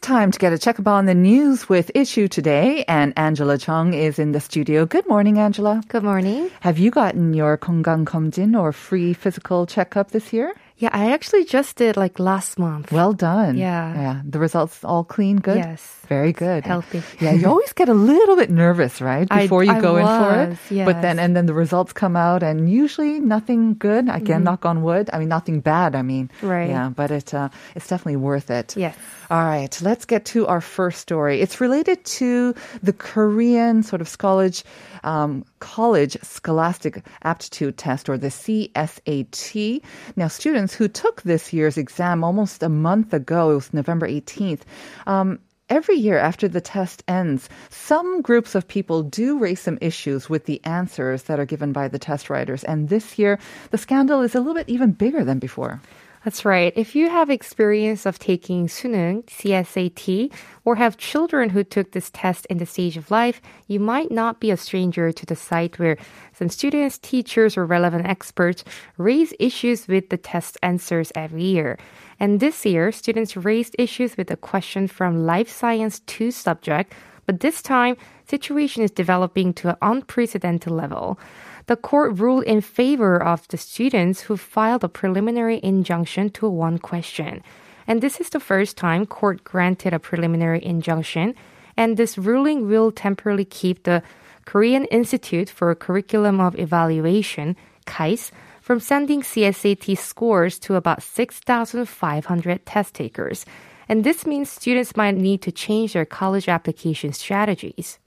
time to get a checkup on the news with Issue Today, and Angela Chung is in the studio. Good morning, Angela. Good morning. Have you gotten your 건강검진 or free physical checkup this year? Yeah, I actually just did like last month. Well done. Yeah. Yeah. The results all clean, good? Yes. Very good. Healthy. Yeah, you always get a little bit nervous, right? I- Before you I go in for it. was, But then and then the results come out and usually nothing good. Again, knock on wood. I mean nothing bad, I mean. Mm-hmm. Right. Yeah, but it uh, it's definitely worth it. Yes. All right, let's get to our first story. It's related to the Korean sort of college, um, college scholastic aptitude test or the CSAT. Now, students who took this year's exam almost a month ago, it was November 18th. Um, Every year after the test ends, some groups of people do raise some issues with the answers that are given by the test writers. And this year, the scandal is a little bit even bigger than before. That's right. If you have experience of taking 수능, CSAT, or have children who took this test in the stage of life, you might not be a stranger to the site where some students, teachers, or relevant experts raise issues with the test answers every year. And this year, students raised issues with a question from Life Science 2 subject, but this time, situation is developing to an unprecedented level. The court ruled in favor of the students who filed a preliminary injunction to one question. And this is the first time court granted a preliminary injunction, and this ruling will temporarily keep the Korean Institute for Curriculum of Evaluation, KICE, from sending CSAT scores to about 6,500 test takers. And this means students might need to change their college application strategies.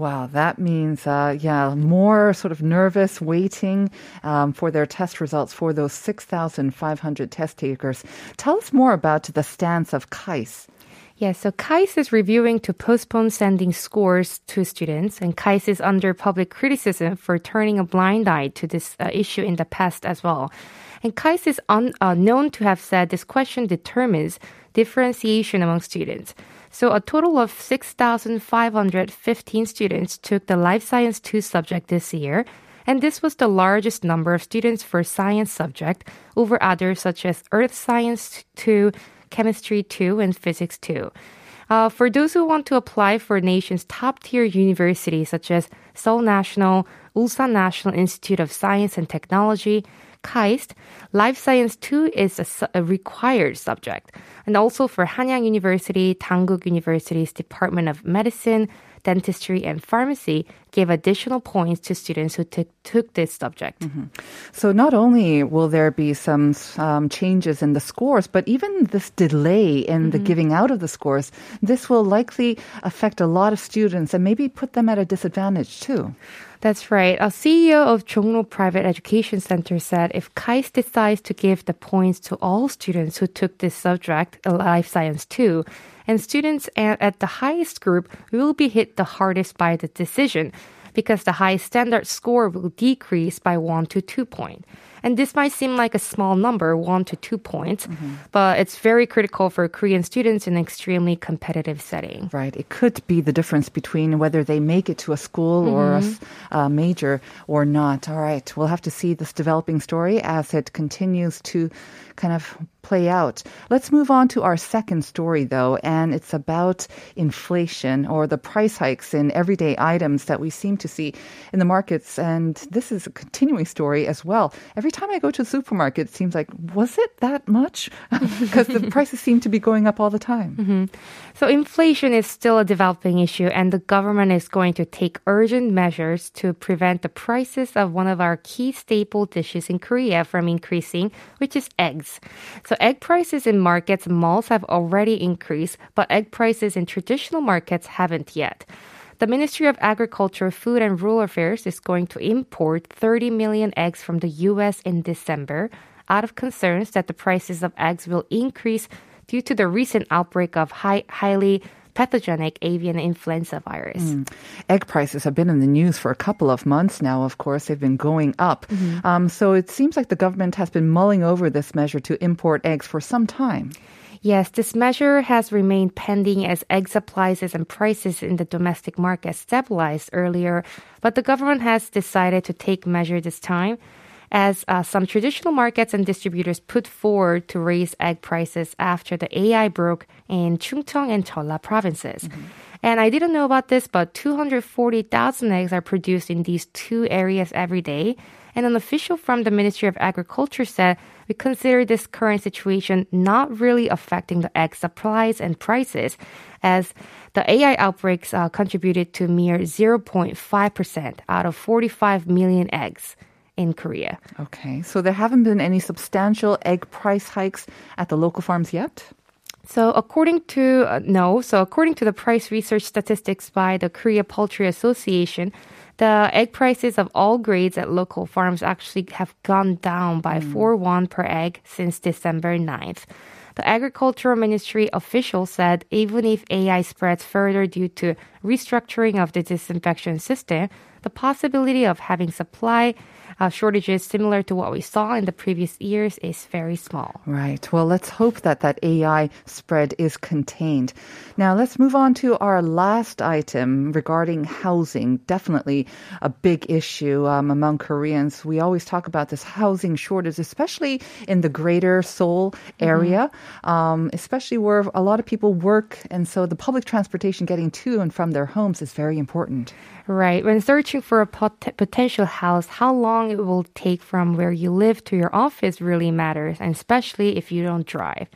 Wow, that means, uh, yeah, more sort of nervous waiting um, for their test results for those 6,500 test takers. Tell us more about the stance of KICE. Yeah, so KICE is reviewing to postpone sending scores to students, and KICE is under public criticism for turning a blind eye to this uh, issue in the past as well. And KICE is un, uh, known to have said this question determines differentiation among students. So a total of 6,515 students took the Life Science 2 subject this year, and this was the largest number of students for science subject over others such as Earth Science 2, Chemistry 2, and Physics 2. Uh, for those who want to apply for nation's top tier universities such as Seoul National, Ulsan National Institute of Science and Technology, KAIST, Life Science 2 is a, su- a required subject. And also for Hanyang University, Dankook University's Department of Medicine, Dentistry, and Pharmacy gave additional points to students who took, took this subject. So not only will there be some um, changes in the scores, but even this delay in the giving out of the scores, this will likely affect a lot of students and maybe put them at a disadvantage too. That's right. A CEO of Jongno Private Education Center said if KICE decides to give the points to all students who took this subject, uh, Life Science 2, and students at the highest group will be hit the hardest by the decision because the high standard score will decrease by 1 to 2 points. And this might seem like a small number, 1 to 2 points, but it's very critical for Korean students in an extremely competitive setting. Right. It could be the difference between whether they make it to a school or a uh, major or not. All right. We'll have to see this developing story as it continues to kind of play out. Let's move on to our second story, though, and it's about inflation or the price hikes in everyday items that we seem to see in the markets. And this is a continuing story as well. Every time I go to the supermarket, it seems like, was it that much? Because the prices seem to be going up all the time. Mm-hmm. So inflation is still a developing issue and the government is going to take urgent measures to prevent the prices of one of our key staple dishes in Korea from increasing, which is eggs. So egg prices in markets malls have already increased, but egg prices in traditional markets haven't yet. the Ministry of Agriculture, Food and Rural Affairs is going to import 30 million eggs from the US in December out of concerns that the prices of eggs will increase due to the recent outbreak of high, highly pathogenic avian influenza virus. Mm. Egg prices have been in the news for a couple of months now, of course. They've been going up. Mm-hmm. Um, so it seems like the government has been mulling over this measure to import eggs for some time. Yes, this measure has remained pending as egg supplies and prices in the domestic market stabilized earlier, but the government has decided to take measure this time as uh, some traditional markets and distributors put forward to raise egg prices after the AI broke in Chungcheong and Jeolla provinces. Mm-hmm. And I didn't know about this, but 240,000 eggs are produced in these two areas every day. And an official from the Ministry of Agriculture said, we consider this current situation not really affecting the egg supplies and prices, as the AI outbreaks uh, contributed to mere 0.5% out of 45 million eggs in Korea. Okay, so there haven't been any substantial egg price hikes at the local farms yet? So according to uh, no, so according to the price research statistics by the Korea Poultry Association, the egg prices of all grades at local farms actually have gone down by mm. 4 won per egg since December 9th. The Agricultural Ministry official said even if AI spreads further due to restructuring of the disinfection system, the possibility of having supply uh, shortages similar to what we saw in the previous years is very small. Right. Well, let's hope that that AI spread is contained. Now, let's move on to our last item regarding housing. Definitely a big issue um, among Koreans. We always talk about this housing shortage, especially in the greater Seoul area, mm-hmm. um, especially where a lot of people work. And so the public transportation getting to and from their homes is very important. Right. When searching for a pot- potential house, how long it will take from where you live to your office really matters, and especially if you don't drive.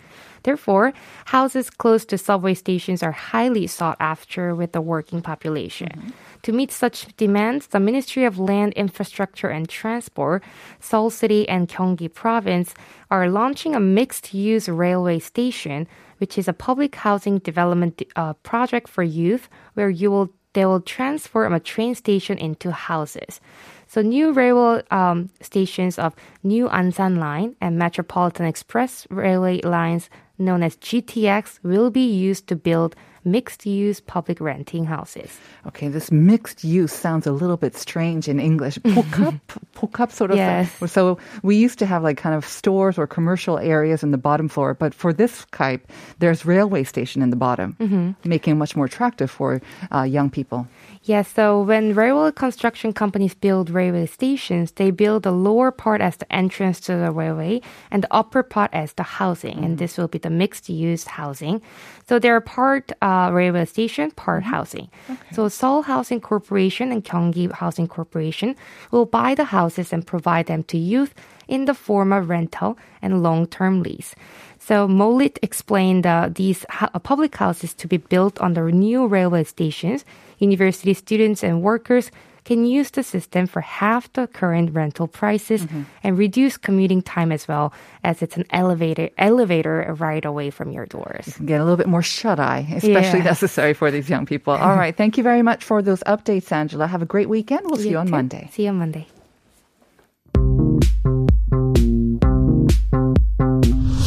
Therefore, houses close to subway stations are highly sought after with the working population. Mm-hmm. To meet such demands, the Ministry of Land, Infrastructure and Transport, Seoul City and Gyeonggi Province are launching a mixed-use railway station, which is a public housing development uh, project for youth where you will they will transform a train station into houses. So new railway um, stations of New Ansan Line and Metropolitan Express railway lines known as GTX will be used to build mixed use public renting houses. Okay, this mixed use sounds a little bit strange in English. Pokeup, sort of. Yes. Thing. So we used to have like kind of stores or commercial areas in the bottom floor, but for this type, there's railway station in the bottom, mm-hmm. making it much more attractive for uh, young people. Yes, yeah, so when railway construction companies build railway stations, they build the lower part as the entrance to the railway and the upper part as the housing, mm-hmm. and mm. this will be the mixed use housing. So they're part. Uh, railway station, part mm-hmm. housing. Okay. So Seoul Housing Corporation and Gyeonggi Housing Corporation will buy the houses and provide them to youth in the form of rental and long-term lease. So Molit explained uh, these ha- public houses to be built on the new railway stations university students and workers can use the system for half the current rental prices mm-hmm. and reduce commuting time as well as it's an elevator elevator right away from your doors. You can get a little bit more shut eye, especially yeah. necessary for these young people. All right, thank you very much for those updates, Angela. Have a great weekend. We'll see you, you on Monday. See you on Monday.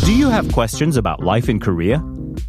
Do you have questions about life in Korea?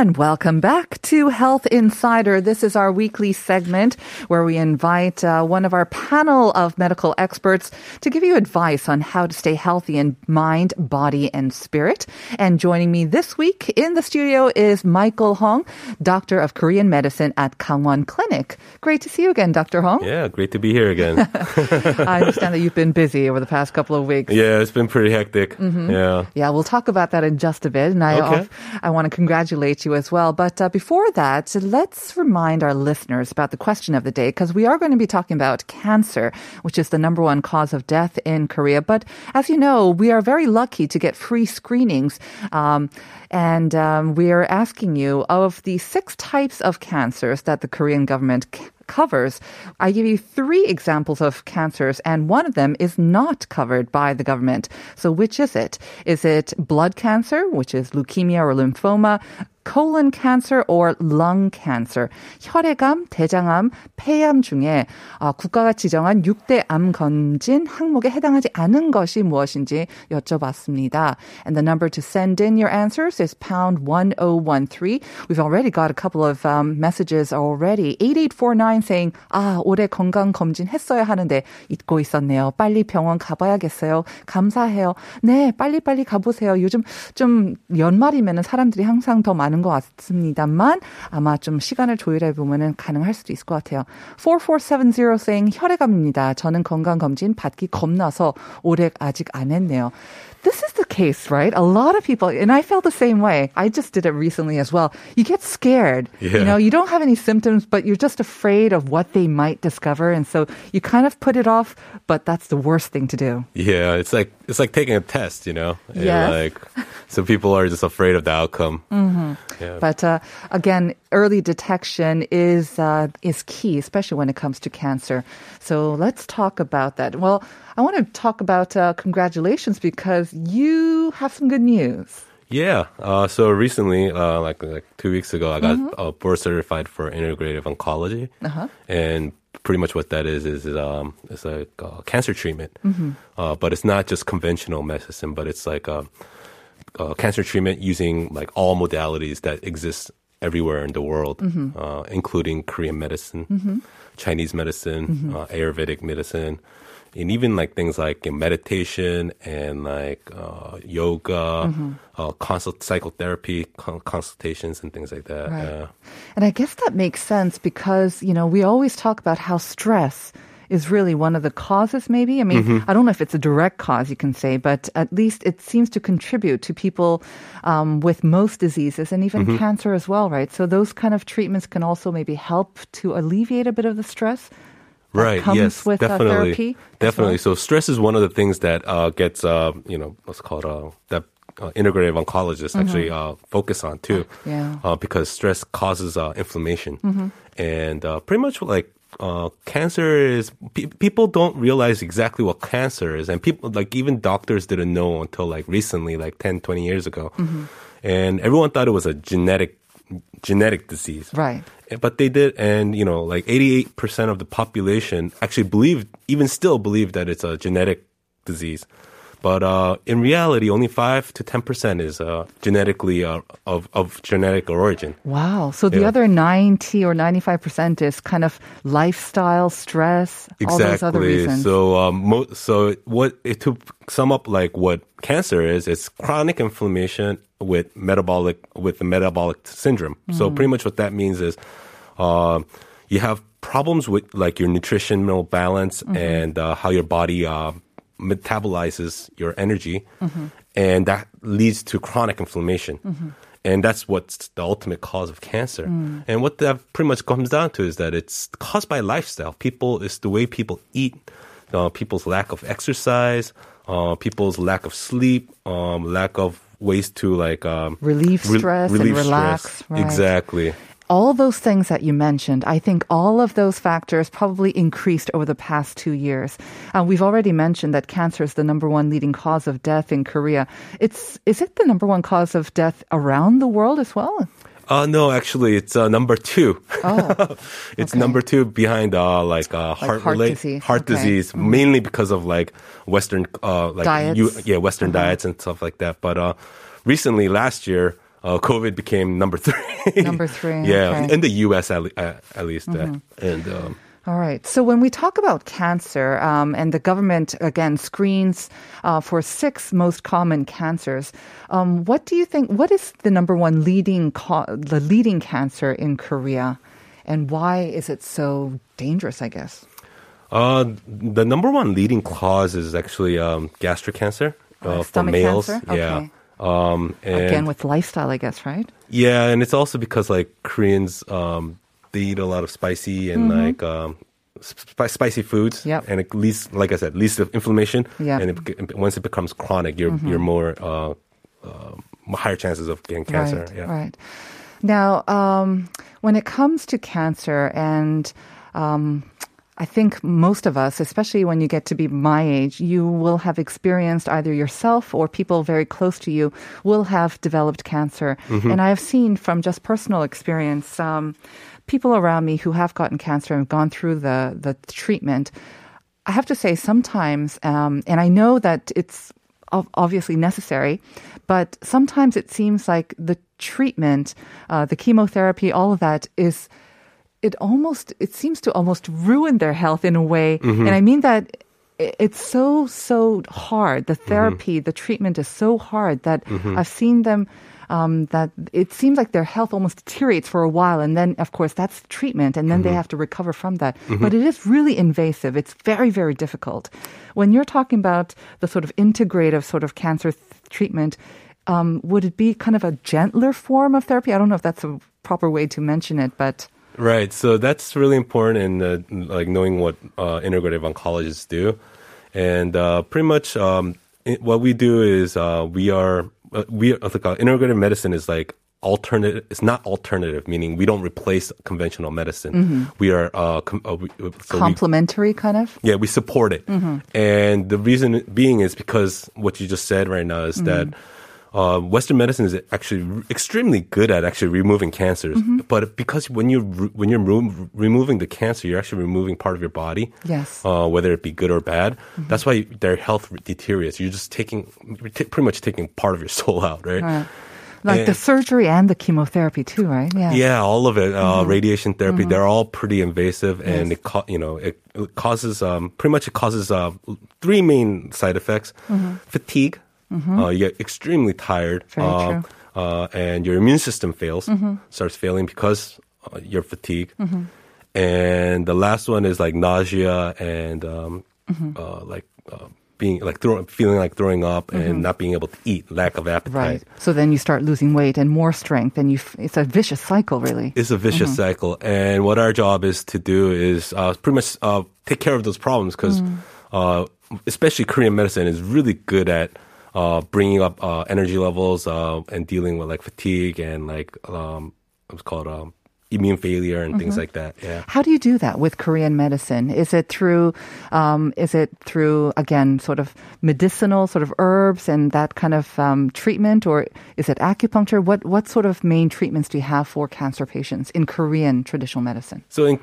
And welcome back to Health Insider. This is our weekly segment where we invite uh, one of our panel of medical experts to give you advice on how to stay healthy in mind, body, and spirit. And joining me this week in the studio is Michael Hong, Doctor of Korean Medicine at Kangwon Clinic. Great to see you again, Dr. Hong. Yeah, great to be here again. I understand that you've been busy over the past couple of weeks. Yeah, it's been pretty hectic. Mm-hmm. Yeah. Yeah, we'll talk about that in just a bit. And I, okay. I want to congratulate you as well. But uh, before that, let's remind our listeners about the question of the day because we are going to be talking about cancer, which is the number one cause of death in Korea. But as you know, we are very lucky to get free screenings. Um, and um, we are asking you of the six types of cancers that the Korean government c- covers. I give you three examples of cancers, and one of them is not covered by the government. So, which is it? Is it blood cancer, which is leukemia or lymphoma? Colon cancer or lung cancer, 혈액암, 대장암, 폐암 중에 어, 국가가 지정한 6대 암 검진 항목에 해당하지 않은 것이 무엇인지 여쭤봤습니다. And the number to send in your answers is pound 1013. We've already got a couple of um, messages already. 8849 saying, 아, 올해 건강 검진 했어야 하는데 잊고 있었네요. 빨리 병원 가봐야겠어요. 감사해요. 네, 빨리빨리 가보세요. 요즘 좀 연말이면은 사람들이 항상 더 많은 것 같습니다만 아마 좀 시간을 조율해 보면은 가능할 수도 있을 것 같아요. 4470 saying 혈액암입니다. 저는 건강검진 받기 겁나서 올해 아직 안 했네요. This is the case, right? A lot of people, and I felt the same way. I just did it recently as well. You get scared. Yeah. You know, you don't have any symptoms, but you're just afraid of what they might discover. And so you kind of put it off, but that's the worst thing to do. Yeah, it's like it's like taking a test, you know. And Like, so people are just afraid of the outcome. Mm-hmm. Yeah. But uh, again, early detection is uh, is key, especially when it comes to cancer. So let's talk about that. Well, I want to talk about uh, congratulations because you have some good news. Yeah. Uh, so recently, uh, like like two weeks ago, I got Mm-hmm. uh, board certified for integrative oncology, Uh-huh. and pretty much what that is is, is um it's like uh, cancer treatment, Mm-hmm. uh, but it's not just conventional medicine, but it's like uh, cancer treatment using like all modalities that exist everywhere in the world, Mm-hmm. uh, including Korean medicine, Chinese medicine, Mm-hmm. uh, Ayurvedic medicine, and even like things like meditation and like uh, yoga, Mm-hmm. uh, consult psychotherapy con- consultations and things like that. Right. And I guess that makes sense because, you know, we always talk about how stress is really one of the causes, maybe. I mean, Mm-hmm. I don't know if it's a direct cause, you can say, but at least it seems to contribute to people um, with most diseases and Mm-hmm. even cancer as well, right? So those kind of treatments can also maybe help to alleviate a bit of the stress. that right comes yes with, uh, definitely definitely well? so stress is one of the things that uh, gets uh, you know what's called uh, that uh, integrative oncologists actually uh, focus on too Mm-hmm. Yeah. Mm-hmm. uh, because stress causes uh, inflammation and uh, pretty much like uh, cancer is pe- people don't realize exactly what cancer is and people like even doctors didn't know until like recently like 10 20 years ago Mm-hmm. and everyone thought it was a genetic genetic disease Right. but they did and you know like 88% of the population actually believe even still believe that it's a genetic disease but uh, in reality only 5 to 10% is uh, genetically uh, of, of genetic origin Wow. So the Yeah. other 90 or 95% is kind of lifestyle, stress, all those other exactly reasons. so um, mo- so what it, to sum up like what cancer is it's chronic inflammation with metabolic with the metabolic syndrome so Mm. pretty much what that means is uh, you have problems with like your nutritional balance Mm-hmm. and uh, how your body uh, metabolizes your energy, Mm-hmm. and that leads to chronic inflammation. And that's what's the ultimate cause of cancer. Mm. And what that pretty much comes down to is that it's caused by lifestyle. People, it's the way people eat, uh, people's lack of exercise, uh, people's lack of sleep, um, lack of ways to like um, Relieve stress and relieve relax, stress. right. Exactly. All those things that you mentioned, I think all of those factors probably increased over the past two years. Uh, we've already mentioned that cancer is the number one leading cause of death in Korea. It's is it the number one cause of death around the world as well? Uh, no, actually, it's uh, number two. Oh, it's okay. number two behind uh, like uh, heart heart relate- disease, heart okay. Mm-hmm. disease, mainly because of like Western uh, like Diets. Uh-huh. yeah Western diets and stuff like that. But uh, recently, last year, uh, COVID became number three. Number three, yeah, okay. in the U.S. at, uh, at least, uh, and. Um, All right. So when we talk about cancer, um, and the government again screens uh, for six most common cancers, um, what do you think? What is the number one leading co- the leading cancer in Korea, and why is it so dangerous? I guess. Uh, the number one leading cause is actually um, gastric cancer uh, Uh, for males. cancer? Yeah. Okay. Um, and Again, with lifestyle, I guess, right? yeah, and it's also because like Koreans, um, they eat a lot of spicy and like um, sp- spicy foods. Mm-hmm. Yep. And it leads, like I said, leads to inflammation. Yeah. Mm-hmm. And it, once it becomes chronic, you're you're more uh, uh, higher chances of getting cancer. Right, yeah. right. Now, um, when it comes to cancer, and um, I think most of us, especially when you get to be my age, you will have experienced either yourself or people very close to you will have developed cancer. And I have seen from just personal experience, um, people around me who have gotten cancer and gone through the the treatment. I have to say, sometimes, um, and I know that it's obviously necessary, but sometimes it seems like the treatment, uh, the chemotherapy, all of that is. It almost it seems to almost ruin their health in a way, mm-hmm. and I mean that it's so so hard. The mm-hmm. therapy, the treatment is so hard that mm-hmm. I've seen them. Um, that it seems like their health almost deteriorates for a while, and then of course that's treatment, and then they have to recover from that. But it is really invasive. It's very very difficult. When you're talking about the sort of integrative sort of cancer th- treatment, um, would it be kind of a gentler form of therapy? I don't know if that's a proper way to mention it, but Right. So that's really important in uh, like knowing what uh, integrative oncologists do, and uh, pretty much um, it, what we do is uh, we are uh, we are, like uh, integrative medicine is like alternative. It's not alternative, meaning we don't replace conventional medicine. We are uh, com- uh, we, so we- complementary kind of. yeah, we support it. And the reason being is because what you just said right now is that uh, Western medicine is actually extremely good at actually removing cancers. But because when you're re- when you're remo- removing the cancer, you're actually removing part of your body. Yes. Uh, whether it be good or bad. That's why their health deteriorates. You're just taking, t- pretty much taking part of your soul out, right? Right. Like the surgery and the chemotherapy too, right? Yeah. Yeah, all of it. Uh, Radiation therapy, they're all pretty invasive, and it co- you know it, it causes um, pretty much it causes uh, three main side effects: fatigue. Uh, you get extremely tired, uh, uh, and your immune system fails, starts failing because uh, you're fatigued. And the last one is like nausea and um, uh, like uh, being like throw, feeling like throwing up and not being able to eat, lack of appetite. Right. So then you start losing weight and more strength, and you. F- it's a vicious cycle, really. It's a vicious Mm-hmm. cycle, and what our job is to do is uh, pretty much uh, take care of those problems because, Mm. uh, especially Korean medicine is really good at uh, bringing up uh, energy levels uh, and dealing with like fatigue and like um, what's called um, immune failure and things Mm-hmm. like that. Yeah. How do you do that with Korean medicine? Is it through, um, is it through again, sort of medicinal, sort of herbs and that kind of um, treatment, or is it acupuncture? What what sort of main treatments do you have for cancer patients in Korean traditional medicine? So in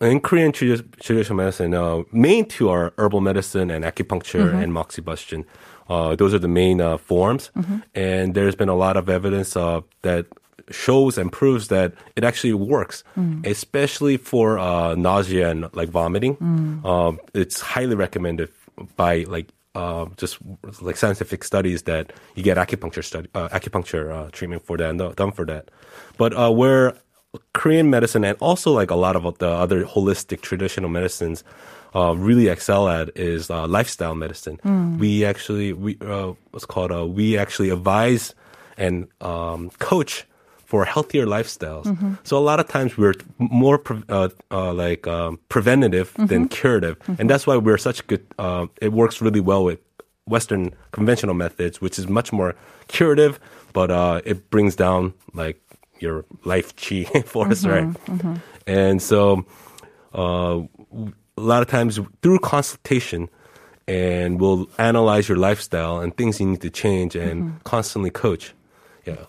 in Korean tradi- traditional medicine, uh, main two are herbal medicine and acupuncture and moxibustion. Uh, those are the main uh, forms, and there's been a lot of evidence uh, that shows and proves that it actually works, especially for uh, nausea and like vomiting. Um, it's highly recommended by like uh, just like scientific studies that you get acupuncture study, uh, acupuncture uh, treatment for that, and done for that. But uh, where Korean medicine and also like a lot of the other holistic traditional medicines uh, really excel at is uh, lifestyle medicine. We actually we uh, what's called uh, we actually advise and um, coach for healthier lifestyles. So a lot of times we're more pre- uh, uh, like um, preventative than curative, and that's why we're such good. Uh, it works really well with Western conventional methods, which is much more curative, but uh, it brings down like your life chi force, right? And so uh, a lot of times through consultation, and we'll analyze your lifestyle and things you need to change, and mm-hmm. constantly coach. Yeah.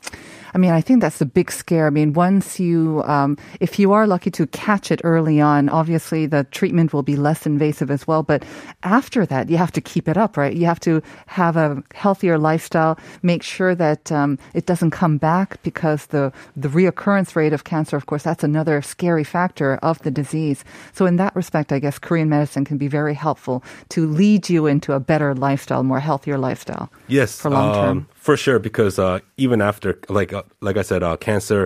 I mean, I think that's the big scare. I mean, once you, um, if you are lucky to catch it early on, obviously the treatment will be less invasive as well. But after that, you have to keep it up, right? You have to have a healthier lifestyle, make sure that um, it doesn't come back because the the reoccurrence rate of cancer, of course, that's another scary factor of the disease. So in that respect, I guess Korean medicine can be very helpful to lead you into a better lifestyle, more healthier lifestyle. Yes, For long term. um, for sure. Because uh, even after, like, uh, like I said, uh, cancer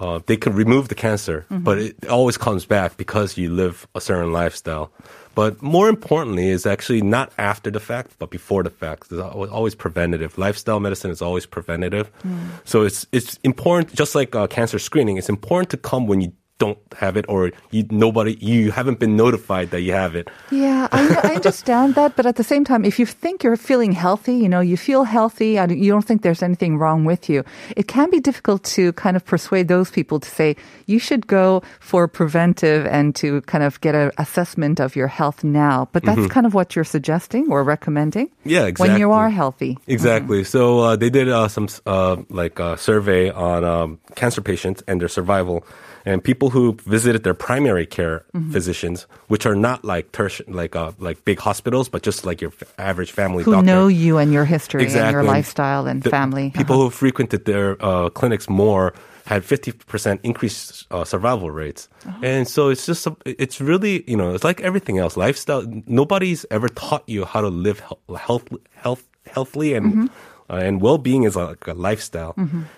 uh, they can remove the cancer, Mm-hmm. but it always comes back because you live a certain lifestyle. But more importantly, is actually not after the fact, but before the fact. It's always preventative. Lifestyle medicine is always preventative. Mm. So it's it's important, just like uh, cancer screening. It's important to come when you don't have it or you nobody you haven't been notified that you have it. Yeah, I, I understand that, but at the same time, if you think you're feeling healthy, you know, you feel healthy, and you don't think there's anything wrong with you, it can be difficult to kind of persuade those people to say you should go for preventive and to kind of get an assessment of your health now. But that's kind of what you're suggesting or recommending. Mm-hmm. Yeah, When you are healthy. Exactly. So uh, they did uh, some uh, like uh, survey on um, cancer patients and their survival, and people who visited their primary care Mm-hmm. physicians, which are not like tertiary, like uh, like big hospitals, but just like your average family Who doctor. know you and your history and your lifestyle and family. People Uh-huh. who frequented their uh, clinics more had 50% increased uh, survival rates. Oh. And so it's just, it's really, you know, it's like everything else. Lifestyle, nobody's ever taught you how to live health, health, health healthily and, Mm-hmm. uh, and well-being is like a lifestyle.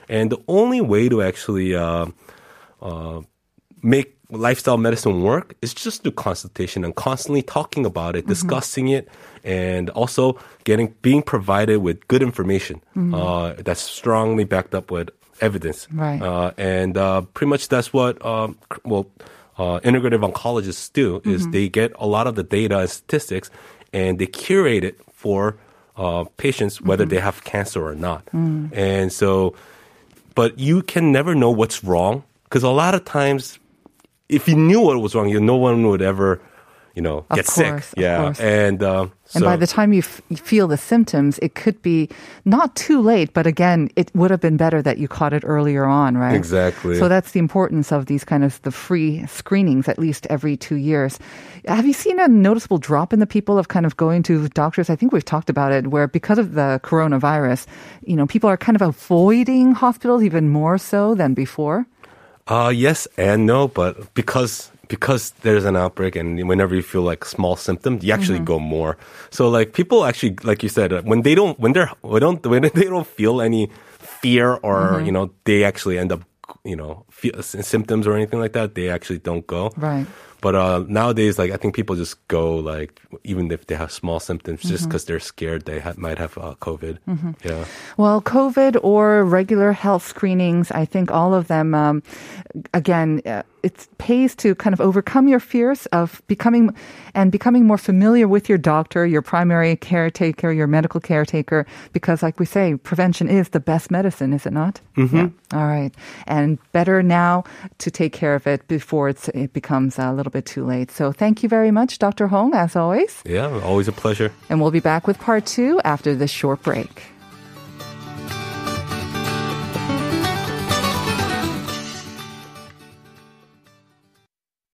And the only way to actually, uh, uh, make lifestyle medicine work is just through consultation and constantly talking about it, discussing it, and also getting being provided with good information uh, that's strongly backed up with evidence. Right. Uh, and uh, pretty much that's what um, well uh, integrative oncologists do is they get a lot of the data and statistics and they curate it for uh, patients whether they have cancer or not. And so but you can never know what's wrong because a lot of times if you knew what was wrong you no one would ever you know Of get course, sick yeah and uh, And by the time you, f- you feel the symptoms, it could be not too late, but again, it would have been better that you caught it earlier on, right? Exactly. So that's the importance of these kind of the free screenings at least every two years. Have you seen a noticeable drop in the people of kind of going to doctors? I think we've talked about it where because of the coronavirus, you know, people are kind of avoiding hospitals even more so than before. Uh, yes and no, but because because there's an outbreak and whenever you feel like small symptoms, you actually Mm-hmm. go more. So like people actually, like you said, when they don't when they're when don't when they don't feel any fear or Mm-hmm. you know they actually end up you know feel, symptoms or anything like that, they actually don't go. Right. But uh, nowadays, like I think people just go like even if they have small symptoms, Mm-hmm. just because they're scared they ha- might have uh, COVID. Yeah. Well, COVID or regular health screenings, I think all of them, um, again, uh, it pays to kind of overcome your fears of becoming and becoming more familiar with your doctor, your primary caretaker, your medical caretaker, because, like we say, prevention is the best medicine, is it not? Mm-hmm. Yeah. All right. And better now to take care of it before it's, it becomes a little bit too late. So thank you very much, Dr. Hong, as always. Yeah, always a pleasure. And we'll be back with part two after this short break.